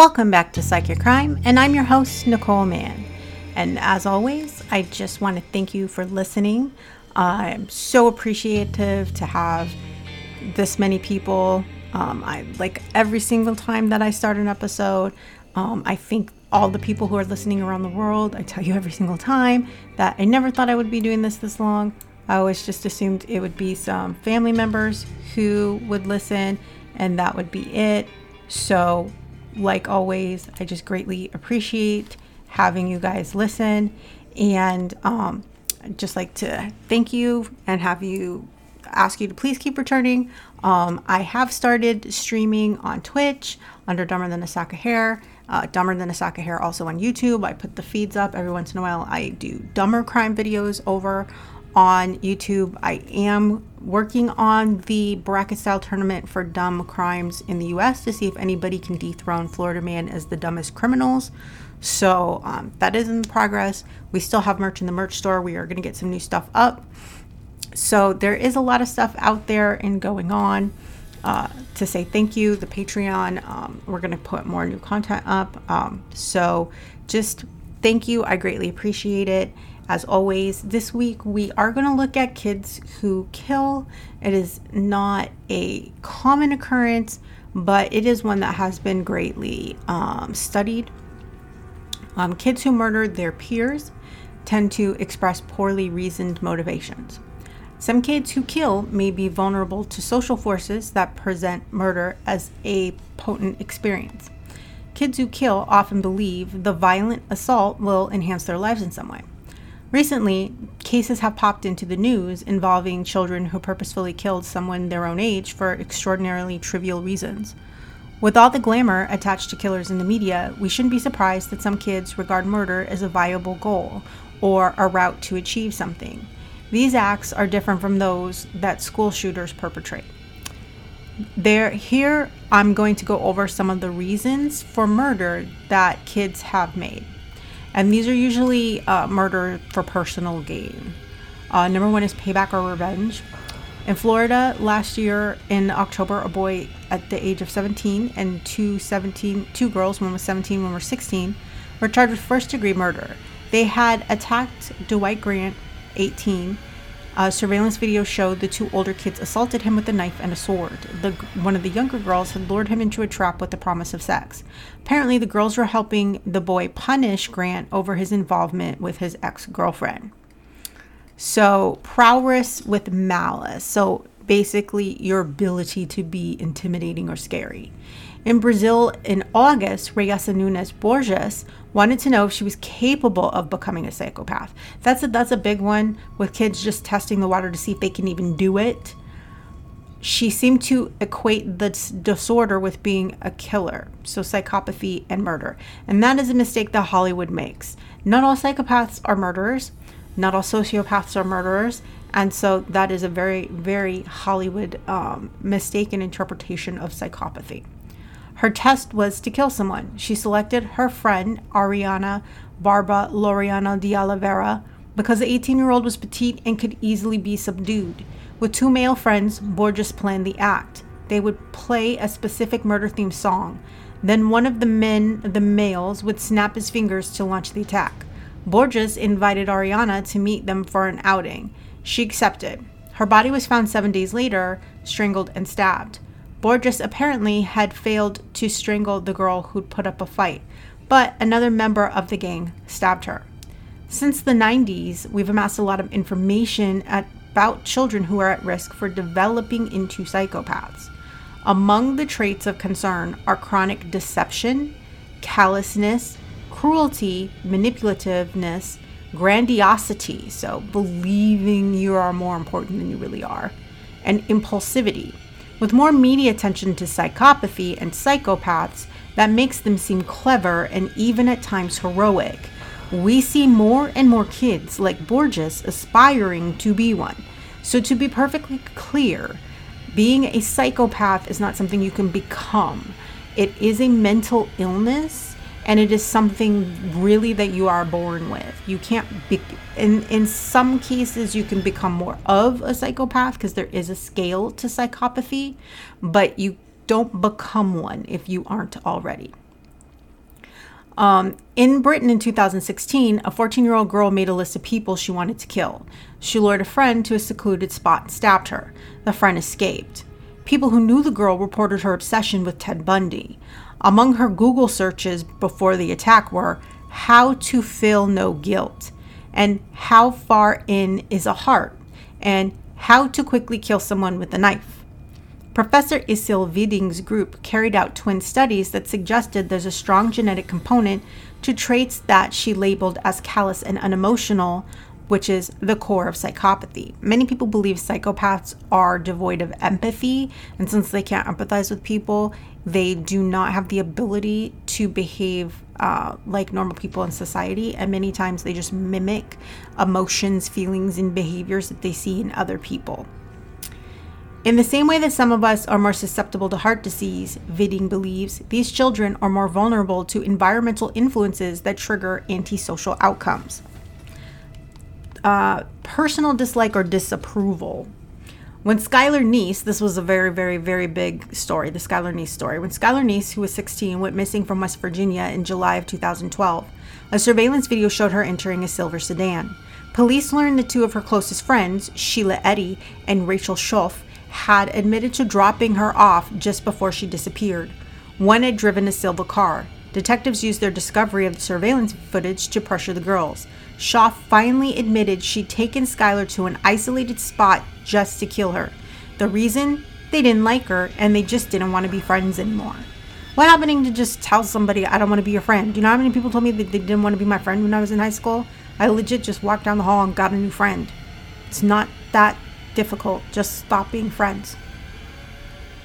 Welcome back to Psych Your Crime, and I'm your host, Nicole Mann. And as always, I just want to thank you for listening. I'm so appreciative to have this many people. Um, I like every single time that I start an episode. Um, I think all the people who are listening around the world. I tell you every single time that I never thought I would be doing this this long. I always just assumed it would be some family members who would listen, and that would be it. So, like always, I just greatly appreciate having you guys listen, and um, just like to thank you and have you ask you to please keep returning. Um, I have started streaming on Twitch under Dumber Than a Sack of Hair. Uh, Dumber Than a Sack of Hair also on YouTube. I put the feeds up every once in a while. I do dumber crime videos over on YouTube. I am working on the bracket style tournament for dumb crimes in the US to see if anybody can dethrone Florida Man as the dumbest criminals. So um, that is in progress. We still have merch in the merch store. We are going to get some new stuff up. So there is a lot of stuff out there and going on. Uh, to say thank you, the Patreon, um, we're going to put more new content up. Um, so just thank you. I greatly appreciate it. As always, this week we are going to look at kids who kill. It is not a common occurrence, but it is one that has been greatly um, studied. Um, kids who murder their peers tend to express poorly reasoned motivations. Some kids who kill may be vulnerable to social forces that present murder as a potent experience. Kids who kill often believe the violent assault will enhance their lives in some way. Recently, cases have popped into the news involving children who purposefully killed someone their own age for extraordinarily trivial reasons. With all the glamour attached to killers in the media, we shouldn't be surprised that some kids regard murder as a viable goal or a route to achieve something. These acts are different from those that school shooters perpetrate. There, here I'm going to go over some of the reasons for murder that kids have made. And these are usually uh, murder for personal gain. Uh, number one is payback or revenge. In Florida, last year in October, a boy at the age of 17 and two 17, two girls, one was 17, one was 16, were charged with first degree murder. They had attacked Dwight Grant 18. A surveillance video showed the two older kids assaulted him with a knife and a sword. The, one of the younger girls had lured him into a trap with the promise of sex. Apparently, the girls were helping the boy punish Grant over his involvement with his ex girlfriend. So, prowess with malice. So, basically, your ability to be intimidating or scary. In Brazil in August, Rayessa Nunes Borges wanted to know if she was capable of becoming a psychopath. That's a, that's a big one with kids just testing the water to see if they can even do it. She seemed to equate the disorder with being a killer, so psychopathy and murder. And that is a mistake that Hollywood makes. Not all psychopaths are murderers, not all sociopaths are murderers, and so that is a very, very Hollywood um, mistaken interpretation of psychopathy. Her test was to kill someone. She selected her friend, Ariana Barba Laureano de Oliveira, because the 18 year old was petite and could easily be subdued. With two male friends, Borges planned the act. They would play a specific murder themed song. Then one of the men, the males, would snap his fingers to launch the attack. Borges invited Ariana to meet them for an outing. She accepted. Her body was found seven days later, strangled and stabbed. Borges apparently had failed to strangle the girl who'd put up a fight, but another member of the gang stabbed her. Since the 90s, we've amassed a lot of information about children who are at risk for developing into psychopaths. Among the traits of concern are chronic deception, callousness, cruelty, manipulativeness, grandiosity, so believing you are more important than you really are, and impulsivity, with more media attention to psychopathy and psychopaths, that makes them seem clever and even at times heroic. We see more and more kids like Borges aspiring to be one. So, to be perfectly clear, being a psychopath is not something you can become. It is a mental illness and it is something really that you are born with. You can't be in in some cases you can become more of a psychopath because there is a scale to psychopathy, but you don't become one if you aren't already. Um, in Britain in 2016, a 14 year old girl made a list of people she wanted to kill. She lured a friend to a secluded spot and stabbed her. The friend escaped. People who knew the girl reported her obsession with Ted Bundy. Among her Google searches before the attack were how to feel no guilt and how far in is a heart and how to quickly kill someone with a knife. Professor Essi Viding's group carried out twin studies that suggested there's a strong genetic component to traits that she labeled as callous and unemotional, which is the core of psychopathy. Many people believe psychopaths are devoid of empathy, and since they can't empathize with people, they do not have the ability to behave uh, like normal people in society, and many times they just mimic emotions, feelings, and behaviors that they see in other people. In the same way that some of us are more susceptible to heart disease, Viding believes, these children are more vulnerable to environmental influences that trigger antisocial outcomes uh, personal dislike or disapproval. When Skylar Neese, this was a very, very, very big story, the Skylar Neese story. When Skylar Neese, who was 16, went missing from West Virginia in July of 2012, a surveillance video showed her entering a silver sedan. Police learned that two of her closest friends, Shelia Eddy and Rachel Shoaf, had admitted to dropping her off just before she disappeared. One had driven a silver car. Detectives used their discovery of the surveillance footage to pressure the girls. Shoaf finally admitted she'd taken Skylar to an isolated spot just to kill her. The reason? They didn't like her and they just didn't want to be friends anymore. What happening to just tell somebody I don't want to be your friend? Do you know how many people told me that they didn't want to be my friend when I was in high school? I legit just walked down the hall and got a new friend. It's not that difficult. Just stop being friends.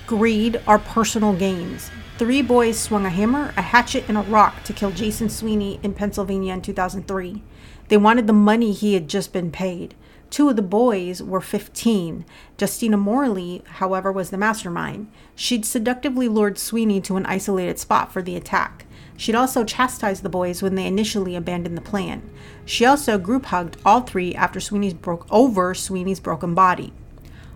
Greed are personal gains. Three boys swung a hammer, a hatchet, and a rock to kill Jason Sweeney in Pennsylvania in 2003. They wanted the money he had just been paid. Two of the boys were 15. Justina Morley, however, was the mastermind. She'd seductively lured Sweeney to an isolated spot for the attack. She'd also chastised the boys when they initially abandoned the plan. She also group hugged all three after Sweeney's broke over Sweeney's broken body.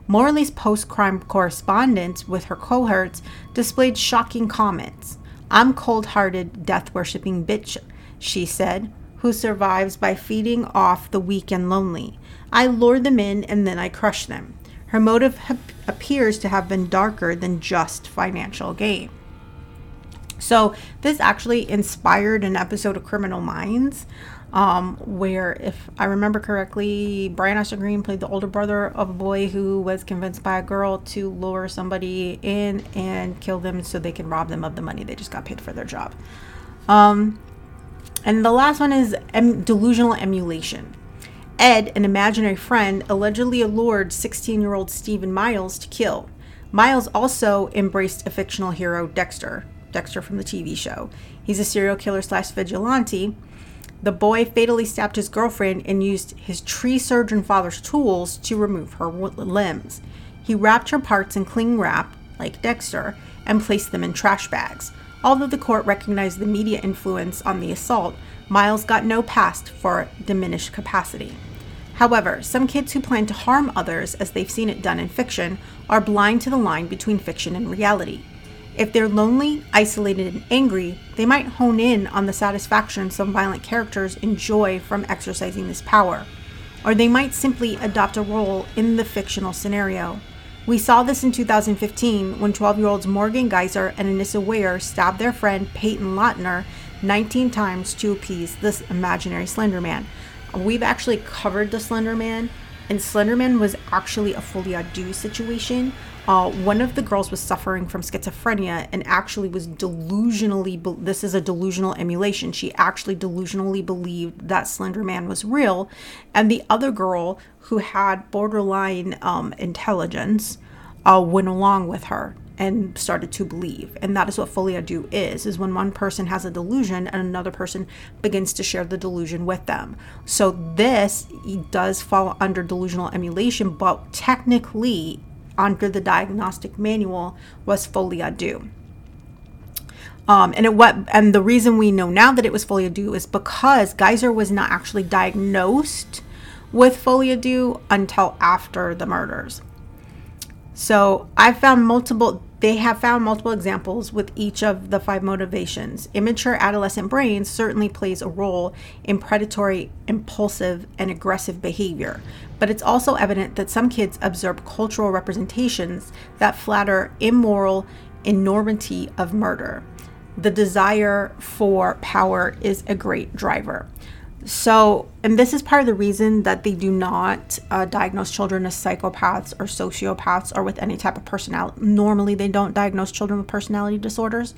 Morley's post-crime correspondence with her cohorts displayed shocking comments. I'm cold-hearted, death-worshipping bitch, she said who survives by feeding off the weak and lonely. I lure them in and then I crush them. Her motive ha- appears to have been darker than just financial gain. So, this actually inspired an episode of Criminal Minds, um, where, if I remember correctly, Brian Austin Green played the older brother of a boy who was convinced by a girl to lure somebody in and kill them so they can rob them of the money they just got paid for their job. Um, and the last one is em- delusional emulation. Ed, an imaginary friend, allegedly allured 16 year old Steven Miles to kill. Miles also embraced a fictional hero, Dexter, Dexter from the TV show. He's a serial killer slash vigilante. The boy fatally stabbed his girlfriend and used his tree surgeon father's tools to remove her limbs. He wrapped her parts in cling wrap, like Dexter, and placed them in trash bags. Although the court recognized the media influence on the assault, Miles got no past for diminished capacity. However, some kids who plan to harm others as they've seen it done in fiction are blind to the line between fiction and reality. If they're lonely, isolated, and angry, they might hone in on the satisfaction some violent characters enjoy from exercising this power, or they might simply adopt a role in the fictional scenario. We saw this in 2015 when 12 year olds Morgan Geyser and Anissa Weier stabbed their friend Payton Leutner 19 times to appease this imaginary Slender Man. We've actually covered the Slender Man, and Slender Man was actually a folie à deux situation. Uh, one of the girls was suffering from schizophrenia and actually was delusionally. Be- this is a delusional emulation. She actually delusionally believed that Slender Man was real, and the other girl who had borderline um, intelligence uh, went along with her and started to believe and that is what folie à deux is is when one person has a delusion and another person begins to share the delusion with them so this does fall under delusional emulation but technically under the diagnostic manual was folie à deux um, and it what and the reason we know now that it was folie à deux is because Geyser was not actually diagnosed with folie à deux until after the murders. So I found multiple they have found multiple examples with each of the five motivations. Immature adolescent brains certainly plays a role in predatory, impulsive, and aggressive behavior, but it's also evident that some kids absorb cultural representations that flatter immoral enormity of murder. The desire for power is a great driver. So, and this is part of the reason that they do not uh, diagnose children as psychopaths or sociopaths or with any type of personality. Normally, they don't diagnose children with personality disorders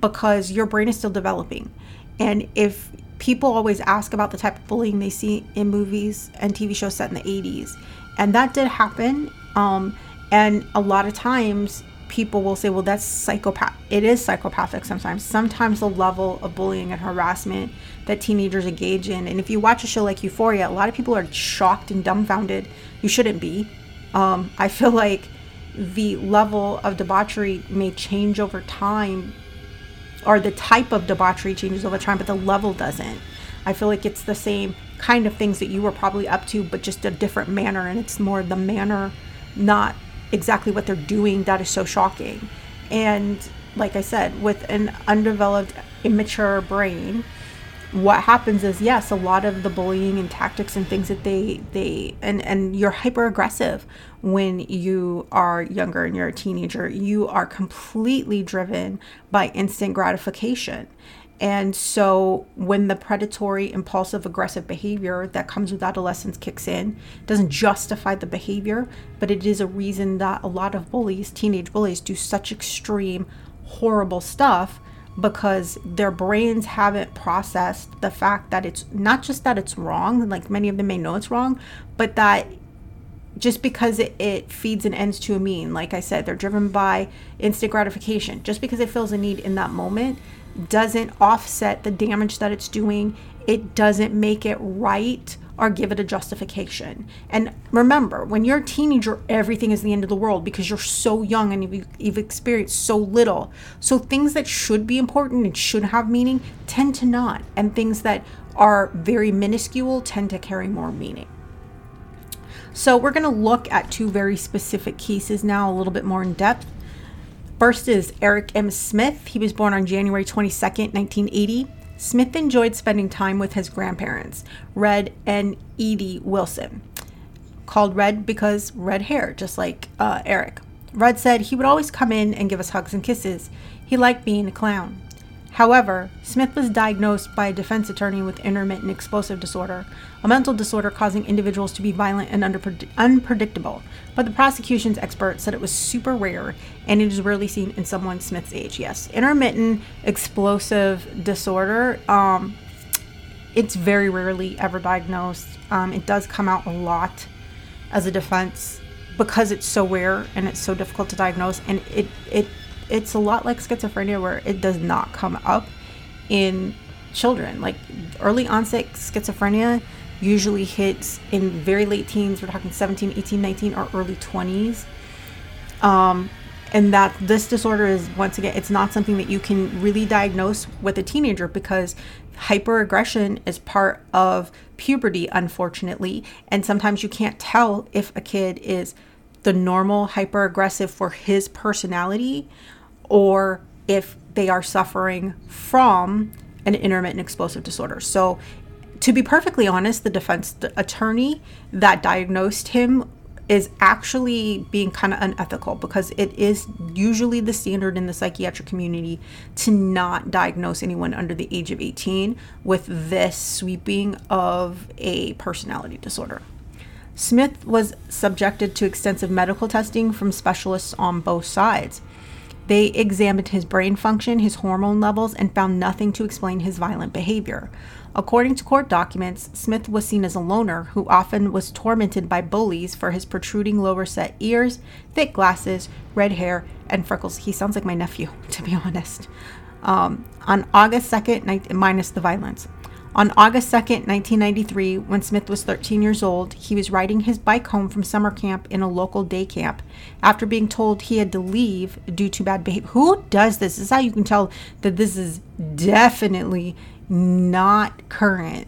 because your brain is still developing. And if people always ask about the type of bullying they see in movies and TV shows set in the 80s, and that did happen. Um, and a lot of times, people will say, well, that's psychopath. It is psychopathic sometimes. Sometimes the level of bullying and harassment that teenagers engage in. And if you watch a show like Euphoria, a lot of people are shocked and dumbfounded. You shouldn't be. Um, I feel like the level of debauchery may change over time, or the type of debauchery changes over time, but the level doesn't. I feel like it's the same kind of things that you were probably up to, but just a different manner. And it's more the manner, not exactly what they're doing, that is so shocking. And like I said, with an undeveloped, immature brain, what happens is yes a lot of the bullying and tactics and things that they they and and you're hyper aggressive when you are younger and you're a teenager you are completely driven by instant gratification and so when the predatory impulsive aggressive behavior that comes with adolescence kicks in doesn't justify the behavior but it is a reason that a lot of bullies teenage bullies do such extreme horrible stuff because their brains haven't processed the fact that it's not just that it's wrong, like many of them may know it's wrong, but that just because it, it feeds and ends to a mean, like I said, they're driven by instant gratification. Just because it fills a need in that moment doesn't offset the damage that it's doing, it doesn't make it right or give it a justification. And remember, when you're a teenager, everything is the end of the world because you're so young and you've, you've experienced so little. So things that should be important and should have meaning tend to not. And things that are very minuscule tend to carry more meaning. So we're going to look at two very specific cases now, a little bit more in depth. First is Eric M. Smith. He was born on January 22, 1980. Smith enjoyed spending time with his grandparents, Red and Edie Wilson, called Red because red hair, just like uh, Eric. Red said he would always come in and give us hugs and kisses. He liked being a clown. However, Smith was diagnosed by a defense attorney with intermittent explosive disorder, a mental disorder causing individuals to be violent and unpredictable. But the prosecution's expert said it was super rare and it is rarely seen in someone Smith's age. Yes, intermittent explosive disorder. Um, it's very rarely ever diagnosed. Um, it does come out a lot as a defense because it's so rare and it's so difficult to diagnose, and it it it's a lot like schizophrenia where it does not come up in children. Like early onset schizophrenia usually hits in very late teens. We're talking 17, 18, 19, or early 20s. Um, and that this disorder is once again it's not something that you can really diagnose with a teenager because hyperaggression is part of puberty unfortunately and sometimes you can't tell if a kid is the normal hyperaggressive for his personality or if they are suffering from an intermittent explosive disorder so to be perfectly honest, the defense attorney that diagnosed him is actually being kind of unethical because it is usually the standard in the psychiatric community to not diagnose anyone under the age of 18 with this sweeping of a personality disorder. Smith was subjected to extensive medical testing from specialists on both sides. They examined his brain function, his hormone levels, and found nothing to explain his violent behavior. According to court documents, Smith was seen as a loner who often was tormented by bullies for his protruding lower set ears, thick glasses, red hair, and freckles. He sounds like my nephew, to be honest. Um, on August 2nd, minus the violence. On August 2nd, 1993, when Smith was 13 years old, he was riding his bike home from summer camp in a local day camp after being told he had to leave due to bad behavior. Who does this? This is how you can tell that this is definitely not current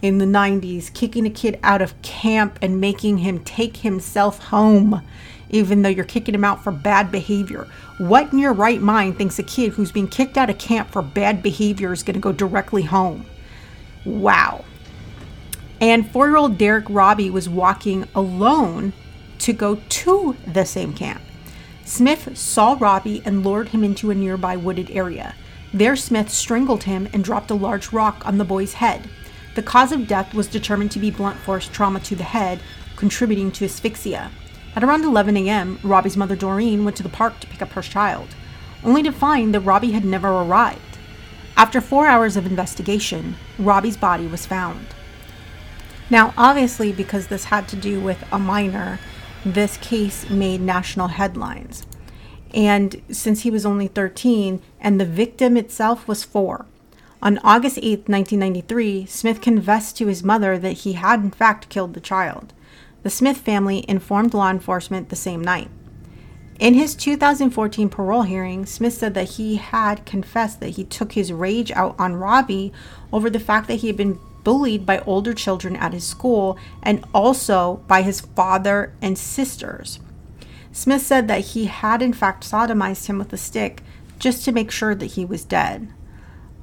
in the 90s, kicking a kid out of camp and making him take himself home. even though you're kicking him out for bad behavior. What in your right mind thinks a kid who's being kicked out of camp for bad behavior is going to go directly home? Wow. And four year old Derrick Robie was walking alone to go to the same camp. Smith saw Robbie and lured him into a nearby wooded area. There, Smith strangled him and dropped a large rock on the boy's head. The cause of death was determined to be blunt force trauma to the head, contributing to asphyxia. At around 11 a.m., Robie's mother Doreen went to the park to pick up her child, only to find that Robbie had never arrived. After four hours of investigation, Robie's body was found. Now, obviously, because this had to do with a minor, this case made national headlines. And since he was only 13 and the victim itself was four, on August 8, 1993, Smith confessed to his mother that he had in fact killed the child. The Smith family informed law enforcement the same night. In his 2014 parole hearing, Smith said that he had confessed that he took his rage out on Robie over the fact that he had been bullied by older children at his school and also by his father and sisters. Smith said that he had in fact sodomized him with a stick just to make sure that he was dead.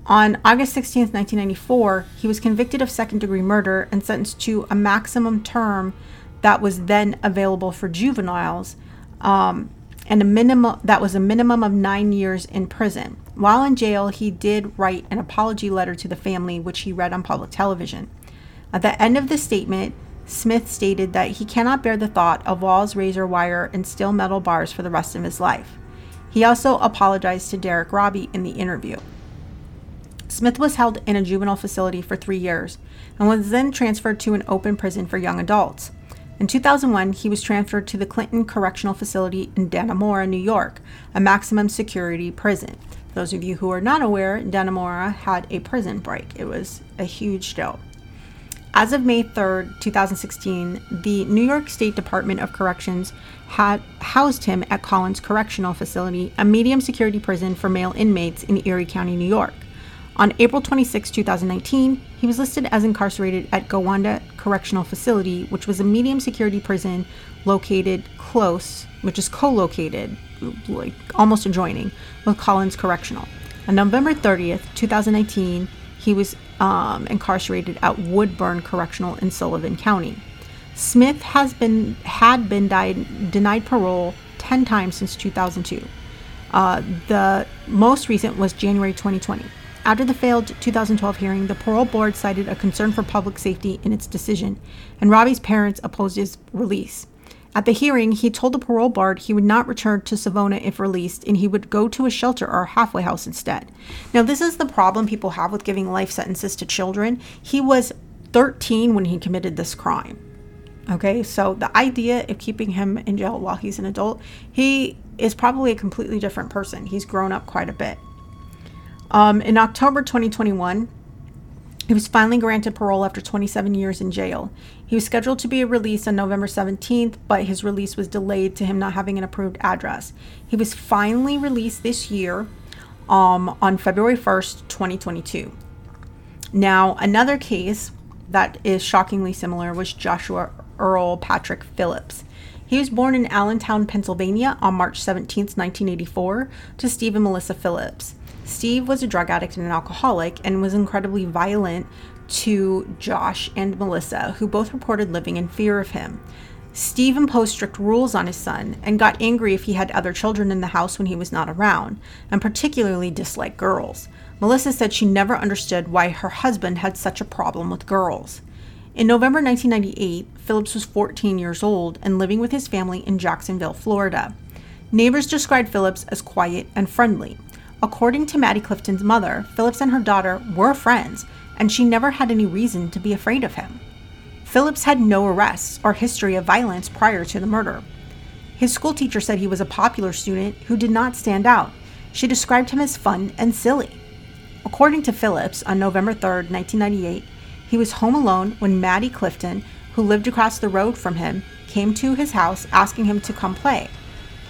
On August 16, 1994, he was convicted of second degree murder and sentenced to a maximum term that was then available for juveniles um, and a minimum that was a minimum of nine years in prison. While in jail, he did write an apology letter to the family, which he read on public television. At the end of the statement, Smith stated that he cannot bear the thought of walls, razor wire, and steel metal bars for the rest of his life. He also apologized to Derrick Robie in the interview. Smith was held in a juvenile facility for three years and was then transferred to an open prison for young adults. In 2001, he was transferred to the Clinton Correctional Facility in Dannemora, New York, a maximum security prison. For those of you who are not aware, Dannemora had a prison break. It was a huge deal. As of May 3, 2016, the New York State Department of Corrections had housed him at Collins Correctional Facility, a medium security prison for male inmates in Erie County, New York. On April 26, 2019, he was listed as incarcerated at Gowanda Correctional Facility, which was a medium security prison located close, which is co located, like almost adjoining, with Collins Correctional. On November 30th, 2019, he was um, incarcerated at Woodbourne Correctional in Sullivan County. Smith has been had been died, denied parole 10 times since 2002. Uh, the most recent was January 2020. After the failed 2012 hearing, the parole board cited a concern for public safety in its decision, and Robie's parents opposed his release. At the hearing, he told the parole board he would not return to Savona if released and he would go to a shelter or a halfway house instead. Now, this is the problem people have with giving life sentences to children. He was 13 when he committed this crime. Okay, so the idea of keeping him in jail while he's an adult, he is probably a completely different person. He's grown up quite a bit. Um, in October 2021, he was finally granted parole after 27 years in jail. He was scheduled to be released on November 17th, but his release was delayed to him not having an approved address. He was finally released this year um, on February 1st, 2022. Now, another case that is shockingly similar was Joshua Earl Patrick Phillips. He was born in Allentown, Pennsylvania on March 17, 1984, to Stephen Melissa Phillips. Steve was a drug addict and an alcoholic and was incredibly violent to Josh and Melissa, who both reported living in fear of him. Steve imposed strict rules on his son and got angry if he had other children in the house when he was not around, and particularly disliked girls. Melissa said she never understood why her husband had such a problem with girls. In November 1998, Phillips was 14 years old and living with his family in Jacksonville, Florida. Neighbors described Phillips as quiet and friendly. According to Maddie Clifton's mother, Phillips and her daughter were friends, and she never had any reason to be afraid of him. Phillips had no arrests or history of violence prior to the murder. His school teacher said he was a popular student who did not stand out. She described him as fun and silly. According to Phillips, on November 3, 1998, he was home alone when Maddie Clifton, who lived across the road from him, came to his house asking him to come play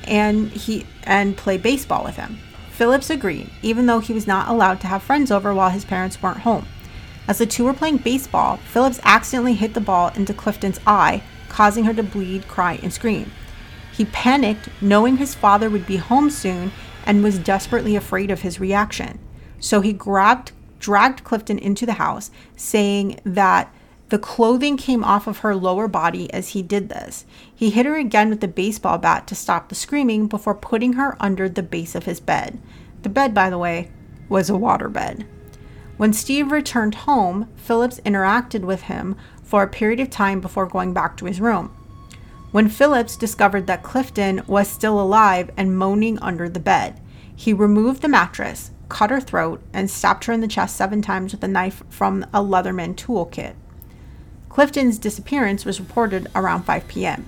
and he and play baseball with him. Phillips agreed, even though he was not allowed to have friends over while his parents weren't home. As the two were playing baseball, Phillips accidentally hit the ball into Clifton's eye, causing her to bleed, cry, and scream. He panicked, knowing his father would be home soon, and was desperately afraid of his reaction. So he grabbed, dragged Clifton into the house, saying that the clothing came off of her lower body as he did this. He hit her again with the baseball bat to stop the screaming before putting her under the base of his bed. The bed, by the way, was a waterbed. When Steve returned home, Phillips interacted with him for a period of time before going back to his room. When Phillips discovered that Clifton was still alive and moaning under the bed, he removed the mattress, cut her throat, and stabbed her in the chest seven times with a knife from a Leatherman toolkit. Clifton's disappearance was reported around 5 p.m.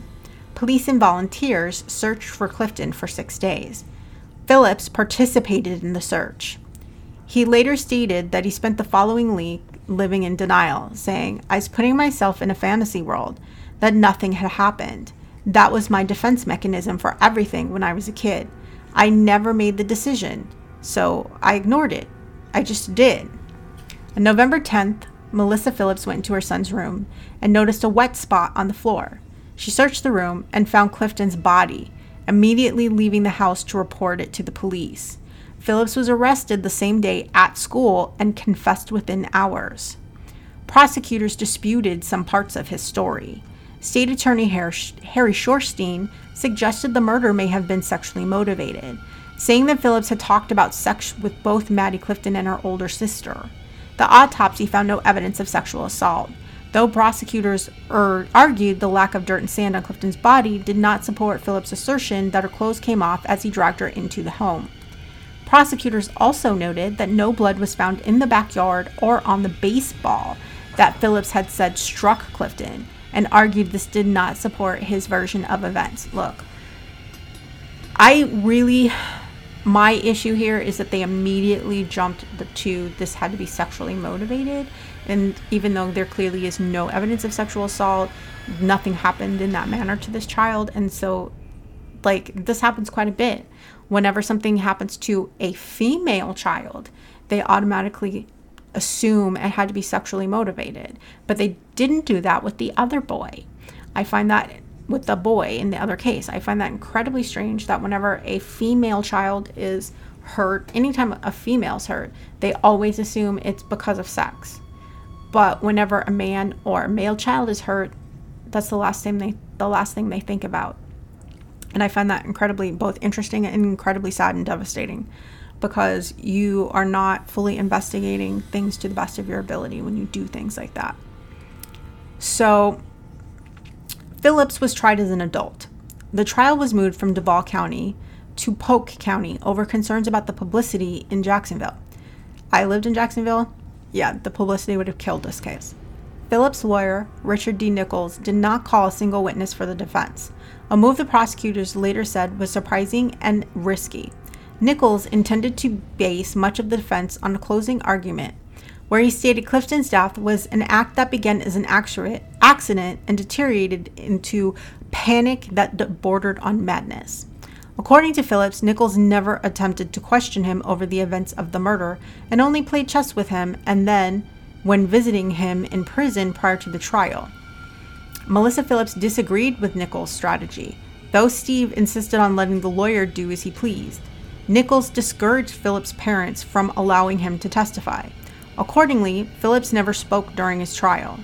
Police and volunteers searched for Clifton for six days. Phillips participated in the search. He later stated that he spent the following week living in denial, saying, I was putting myself in a fantasy world, that nothing had happened. That was my defense mechanism for everything when I was a kid. I never made the decision, so I ignored it. I just did. On November 10th, Melissa Phillips went into her son's room and noticed a wet spot on the floor. She searched the room and found Clifton's body, immediately leaving the house to report it to the police. Phillips was arrested the same day at school and confessed within hours. Prosecutors disputed some parts of his story. State Attorney Harry Shorstein suggested the murder may have been sexually motivated, saying that Phillips had talked about sex with both Maddie Clifton and her older sister. The autopsy found no evidence of sexual assault, though prosecutors er- argued the lack of dirt and sand on Clifton's body did not support Phillips' assertion that her clothes came off as he dragged her into the home. Prosecutors also noted that no blood was found in the backyard or on the baseball that Phillips had said struck Clifton and argued this did not support his version of events. Look, I really my issue here is that they immediately jumped to this had to be sexually motivated. And even though there clearly is no evidence of sexual assault, nothing happened in that manner to this child. And so, like, this happens quite a bit. Whenever something happens to a female child, they automatically assume it had to be sexually motivated. But they didn't do that with the other boy. I find that with the boy in the other case. I find that incredibly strange that whenever a female child is hurt, anytime a female's hurt, they always assume it's because of sex. But whenever a man or a male child is hurt, that's the last thing they the last thing they think about. And I find that incredibly both interesting and incredibly sad and devastating because you are not fully investigating things to the best of your ability when you do things like that. So Phillips was tried as an adult. The trial was moved from Duval County to Polk County over concerns about the publicity in Jacksonville. I lived in Jacksonville. Yeah, the publicity would have killed this case. Phillips' lawyer, Richard D. Nichols, did not call a single witness for the defense, a move the prosecutors later said was surprising and risky. Nichols intended to base much of the defense on a closing argument where he stated Clifton's death was an act that began as an accident and deteriorated into panic that bordered on madness. According to Phillips, Nichols never attempted to question him over the events of the murder and only played chess with him and then when visiting him in prison prior to the trial. Melissa Phillips disagreed with Nichols' strategy, though Steve insisted on letting the lawyer do as he pleased. Nichols discouraged Phillips' parents from allowing him to testify. Accordingly, Phillips never spoke during his trial.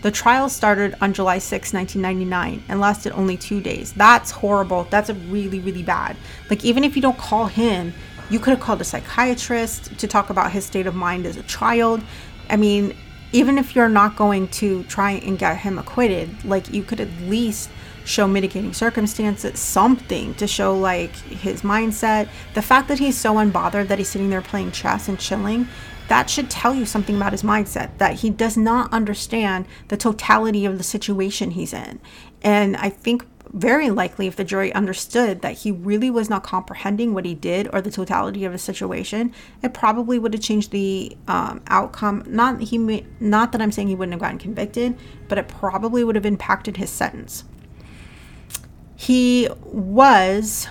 The trial started on July 6, 1999, and lasted only two days. That's horrible. That's really, really bad. Like, even if you don't call him, you could have called a psychiatrist to talk about his state of mind as a child. I mean, even if you're not going to try and get him acquitted, like, you could at least show mitigating circumstances, something to show like his mindset. The fact that he's so unbothered that he's sitting there playing chess and chilling that should tell you something about his mindset that he does not understand the totality of the situation he's in. And I think very likely if the jury understood that he really was not comprehending what he did or the totality of the situation, it probably would have changed the um, outcome. Not he, not that I'm saying he wouldn't have gotten convicted, but it probably would have impacted his sentence. He was.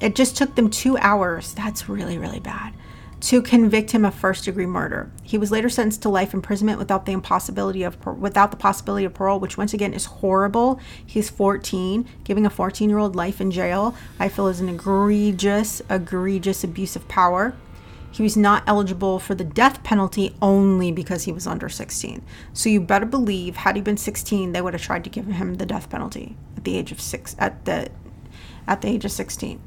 It just took them two hours. That's really really bad to convict him of first degree murder. He was later sentenced to life imprisonment without the impossibility of without the possibility of parole, which once again is horrible. He's 14, giving a 14-year-old life in jail. I feel is an egregious, egregious abuse of power. He was not eligible for the death penalty only because he was under 16. So you better believe, had he been 16, they would have tried to give him the death penalty at the age of six at the at the age of 16.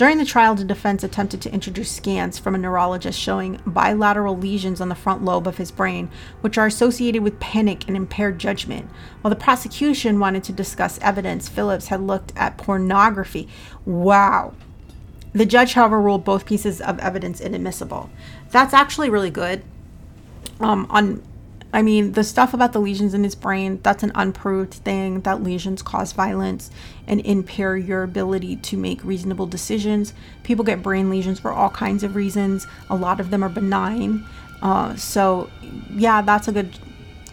During the trial, the defense attempted to introduce scans from a neurologist showing bilateral lesions on the front lobe of his brain, which are associated with panic and impaired judgment. While the prosecution wanted to discuss evidence, Phillips had looked at pornography. Wow. The judge, however, ruled both pieces of evidence inadmissible. That's actually really good. Um, on I mean, the stuff about the lesions in his brain, that's an unproved thing that lesions cause violence and impair your ability to make reasonable decisions. People get brain lesions for all kinds of reasons. A lot of them are benign. Uh, so, yeah, that's a good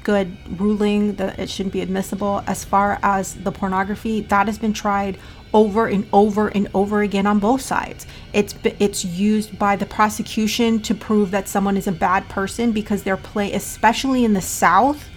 good ruling that it shouldn't be admissible. As far as the pornography, that has been tried over and over and over again on both sides. It's it's used by the prosecution to prove that someone is a bad person because their play, especially in the South,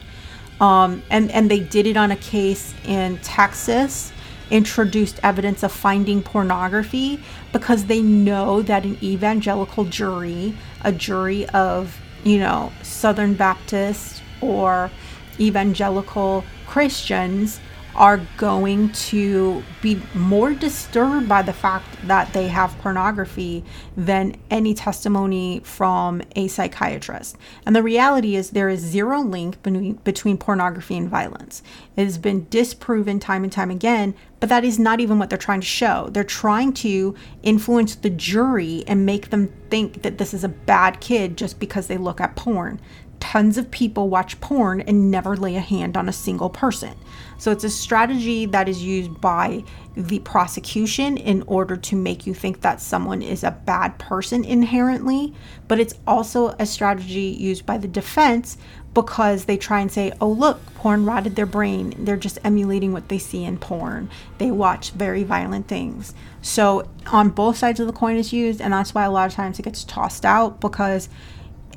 um, and and they did it on a case in Texas, introduced evidence of finding pornography because they know that an evangelical jury, a jury of you know Southern Baptist or evangelical Christians are going to be more disturbed by the fact that they have pornography than any testimony from a psychiatrist. And the reality is, there is zero link between, between pornography and violence. It has been disproven time and time again, but that is not even what they're trying to show. They're trying to influence the jury and make them think that this is a bad kid just because they look at porn tons of people watch porn and never lay a hand on a single person. So it's a strategy that is used by the prosecution in order to make you think that someone is a bad person inherently, but it's also a strategy used by the defense because they try and say, oh, look, porn rotted their brain. They're just emulating what they see in porn. They watch very violent things. So, on both sides of the coin is used, and that's why a lot of times it gets tossed out because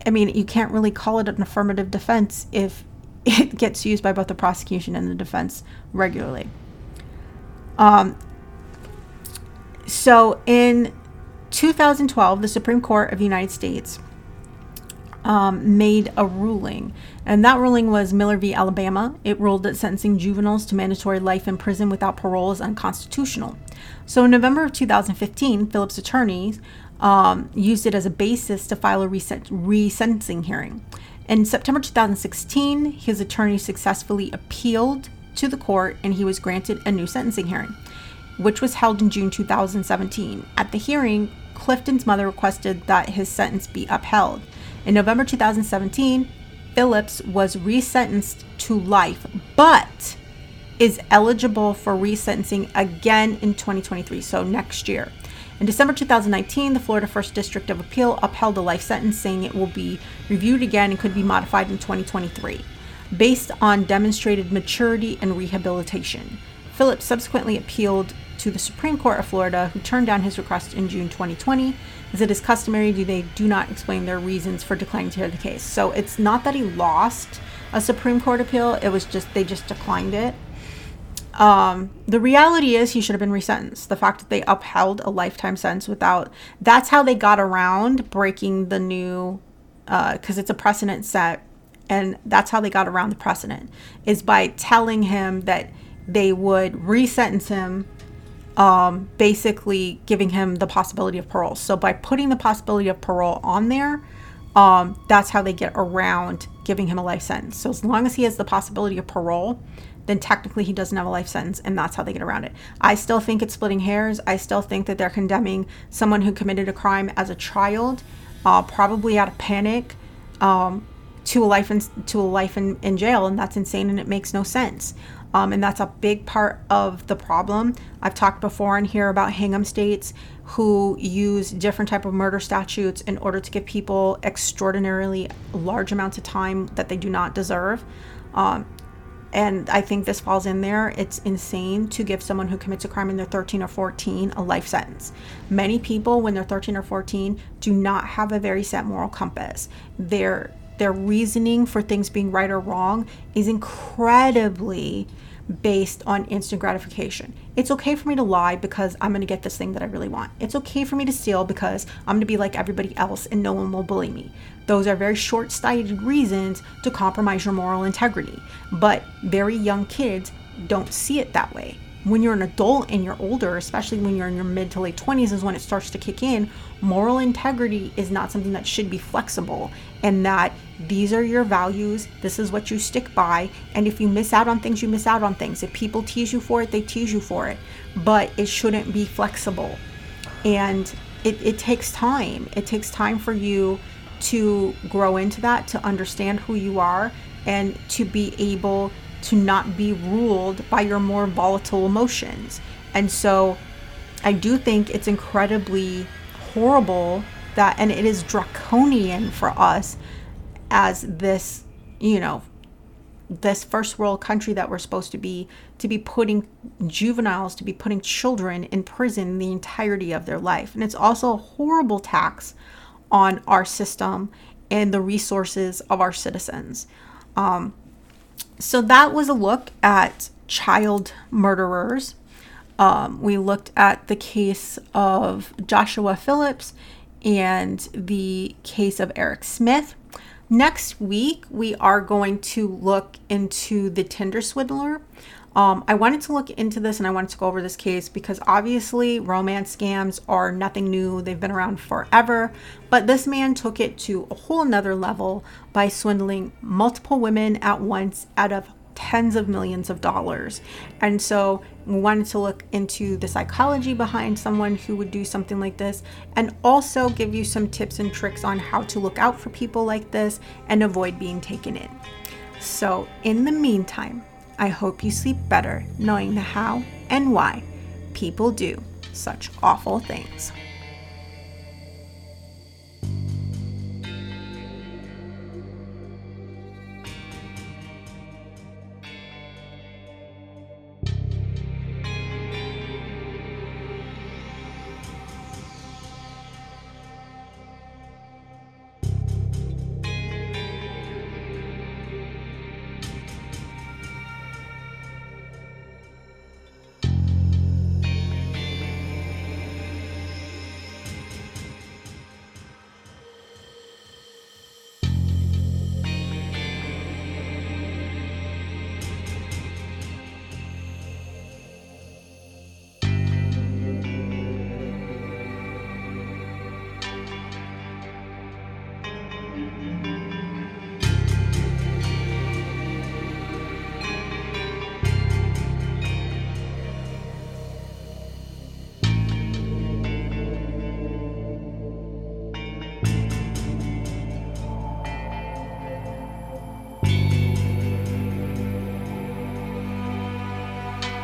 I mean, you can't really call it an affirmative defense if it gets used by both the prosecution and the defense regularly. Um, so in 2012, the Supreme Court of the United States um, made a ruling, and that ruling was Miller v. Alabama. It ruled that sentencing juveniles to mandatory life in prison without parole is unconstitutional. So in November of 2015, Phillips' attorneys um, used it as a basis to file a resentencing hearing. In September 2016, his attorney successfully appealed to the court and he was granted a new sentencing hearing, which was held in June 2017. At the hearing, Clifton's mother requested that his sentence be upheld. In November 2017, Phillips was resentenced to life, but is eligible for resentencing again in 2023, so next year. In December 2019, the Florida First District of Appeal upheld the life sentence, saying it will be reviewed again and could be modified in 2023 based on demonstrated maturity and rehabilitation. Phillips subsequently appealed to the Supreme Court of Florida, who turned down his request in June 2020. As it is customary, they do not explain their reasons for declining to hear the case. So it's not that he lost a Supreme Court appeal, it was just they just declined it. Um, the reality is he should have been resentenced. The fact that they upheld a lifetime sentence without that's how they got around breaking the new because uh, it's a precedent set and that's how they got around the precedent is by telling him that they would resentence him um, basically giving him the possibility of parole so by putting the possibility of parole on there um, that's how they get around giving him a life sentence so as long as he has the possibility of parole then technically he doesn't have a life sentence, and that's how they get around it. I still think it's splitting hairs. I still think that they're condemning someone who committed a crime as a child, uh, probably out of panic, um, to a life in to a life in, in jail, and that's insane, and it makes no sense. Um, and that's a big part of the problem. I've talked before in here about Hingham states who use different type of murder statutes in order to give people extraordinarily large amounts of time that they do not deserve. Um, and I think this falls in there. It's insane to give someone who commits a crime when they're 13 or 14 a life sentence. Many people, when they're 13 or 14, do not have a very set moral compass. Their their reasoning for things being right or wrong is incredibly based on instant gratification. It's okay for me to lie because I'm going to get this thing that I really want. It's okay for me to steal because I'm going to be like everybody else and no one will bully me. Those are very short sighted reasons to compromise your moral integrity. But very young kids don't see it that way. When you're an adult and you're older, especially when you're in your mid to late 20s, is when it starts to kick in. Moral integrity is not something that should be flexible, and that these are your values, this is what you stick by, and if you miss out on things, you miss out on things. If people tease you for it, they tease you for it, but it shouldn't be flexible. And it, it takes time. It takes time for you to grow into that, to understand who you are, and to be able to not be ruled by your more volatile emotions. And so I do think it's incredibly horrible that, and it is draconian for us as this, you know, this first world country that we're supposed to be to be putting juveniles to be putting children in prison the entirety of their life and it's also a horrible tax on our system and the resources of our citizens. Um, so that was a look at child murderers. Um, we looked at the case of Joshua Phillips and the case of Eric Smith. Next week, we are going to look into the Tinder swindler. Um, I wanted to look into this and I wanted to go over this case because obviously romance scams are nothing new. They've been around forever. But this man took it to a whole nother level by swindling multiple women at once out of tens of millions of dollars. And so we wanted to look into the psychology behind someone who would do something like this and also give you some tips and tricks on how to look out for people like this and avoid being taken in. So, in the meantime, I hope you sleep better knowing the how and why people do such awful things.